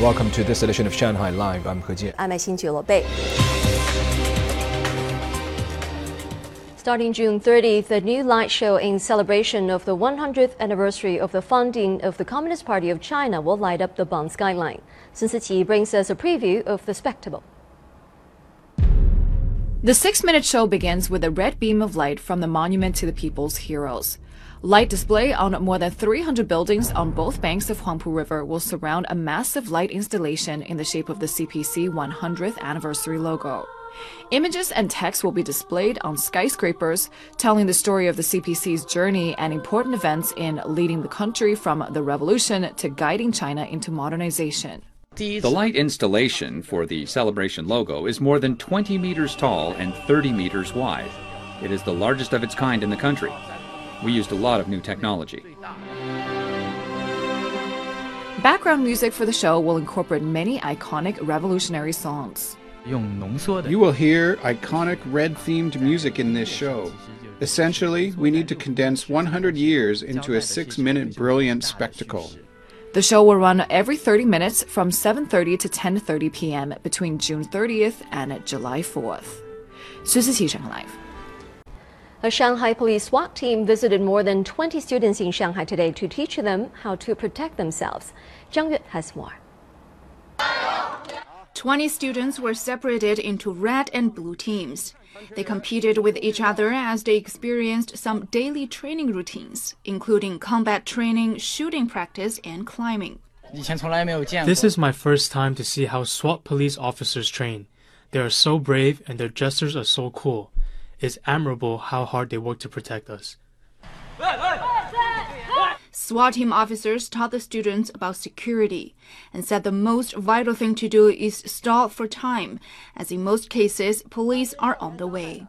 Welcome to this edition of Shanghai Live. I'm He Jian. I'm Xin Bei. Starting June 30th, a new light show in celebration of the 100th anniversary of the founding of the Communist Party of China will light up the Bund skyline. Sun Siqi brings us a preview of the spectacle. The six minute show begins with a red beam of light from the Monument to the People's Heroes. Light display on more than 300 buildings on both banks of Huangpu River will surround a massive light installation in the shape of the CPC 100th anniversary logo. Images and text will be displayed on skyscrapers, telling the story of the CPC's journey and important events in leading the country from the revolution to guiding China into modernization. The light installation for the celebration logo is more than 20 meters tall and 30 meters wide. It is the largest of its kind in the country We used a lot of new technology. Background music for the show will incorporate many iconic revolutionary songs. You will hear iconic red themed music in this show. Essentially, we need to condense 100 years into a six minute brilliant spectacle. The show will run every 30 minutes from 7:30 to 10:30 p.m. between June 30th and July 4th. 徐思琪上 live. A Shanghai police SWAT team visited more than 20 students in Shanghai today to teach them how to protect themselves. Zhang Yue has more. 20 students were separated into red and blue teams. They competed with each other as they experienced some daily training routines, including combat training, shooting practice, and climbing. This is my first time to see how SWAT police officers train. They are so brave and their gestures are so cool. It's admirable how hard they work to protect us. SWAT team officers taught the students about security and said the most vital thing to do is stall for time, as in most cases, police are on the way.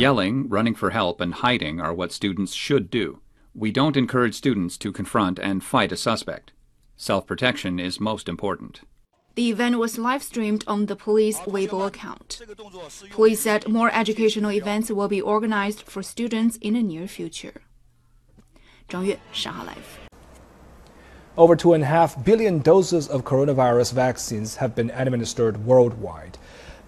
Yelling, running for help, and hiding are what students should do. We don't encourage students to confront and fight a suspect. Self protection is most important. The event was live streamed on the police Weibo account. Police said more educational events will be organized for students in the near future. Zhang Yue, Shanghai Live. Over 2.5 billion doses of coronavirus vaccines have been administered worldwide.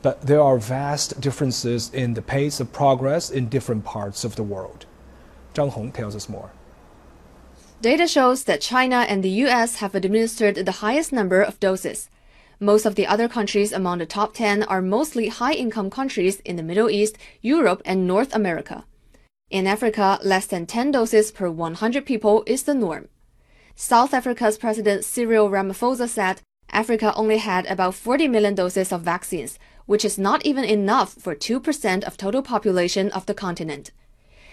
But there are vast differences in the pace of progress in different parts of the world. Zhang Hong tells us more. Data shows that China and the US have administered the highest number of doses. Most of the other countries among the top 10 are mostly high income countries in the Middle East, Europe, and North America. In Africa, less than 10 doses per 100 people is the norm. South Africa's President Cyril Ramaphosa said Africa only had about 40 million doses of vaccines, which is not even enough for 2% of total population of the continent.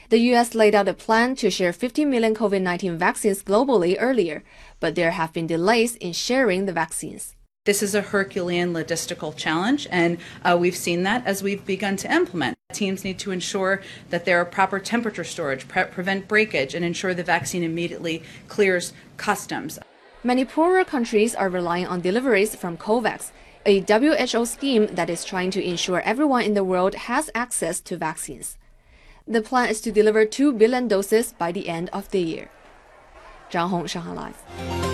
The US laid out a plan to share 50 million COVID-19 vaccines globally earlier, but there have been delays in sharing the vaccines. This is a Herculean logistical challenge, and uh, we've seen that as we've begun to implement. Teams need to ensure that there are proper temperature storage, pre- prevent breakage, and ensure the vaccine immediately clears customs. Many poorer countries are relying on deliveries from COVAX, a WHO scheme that is trying to ensure everyone in the world has access to vaccines. The plan is to deliver 2 billion doses by the end of the year. Zhang Hong, Shanghai Live.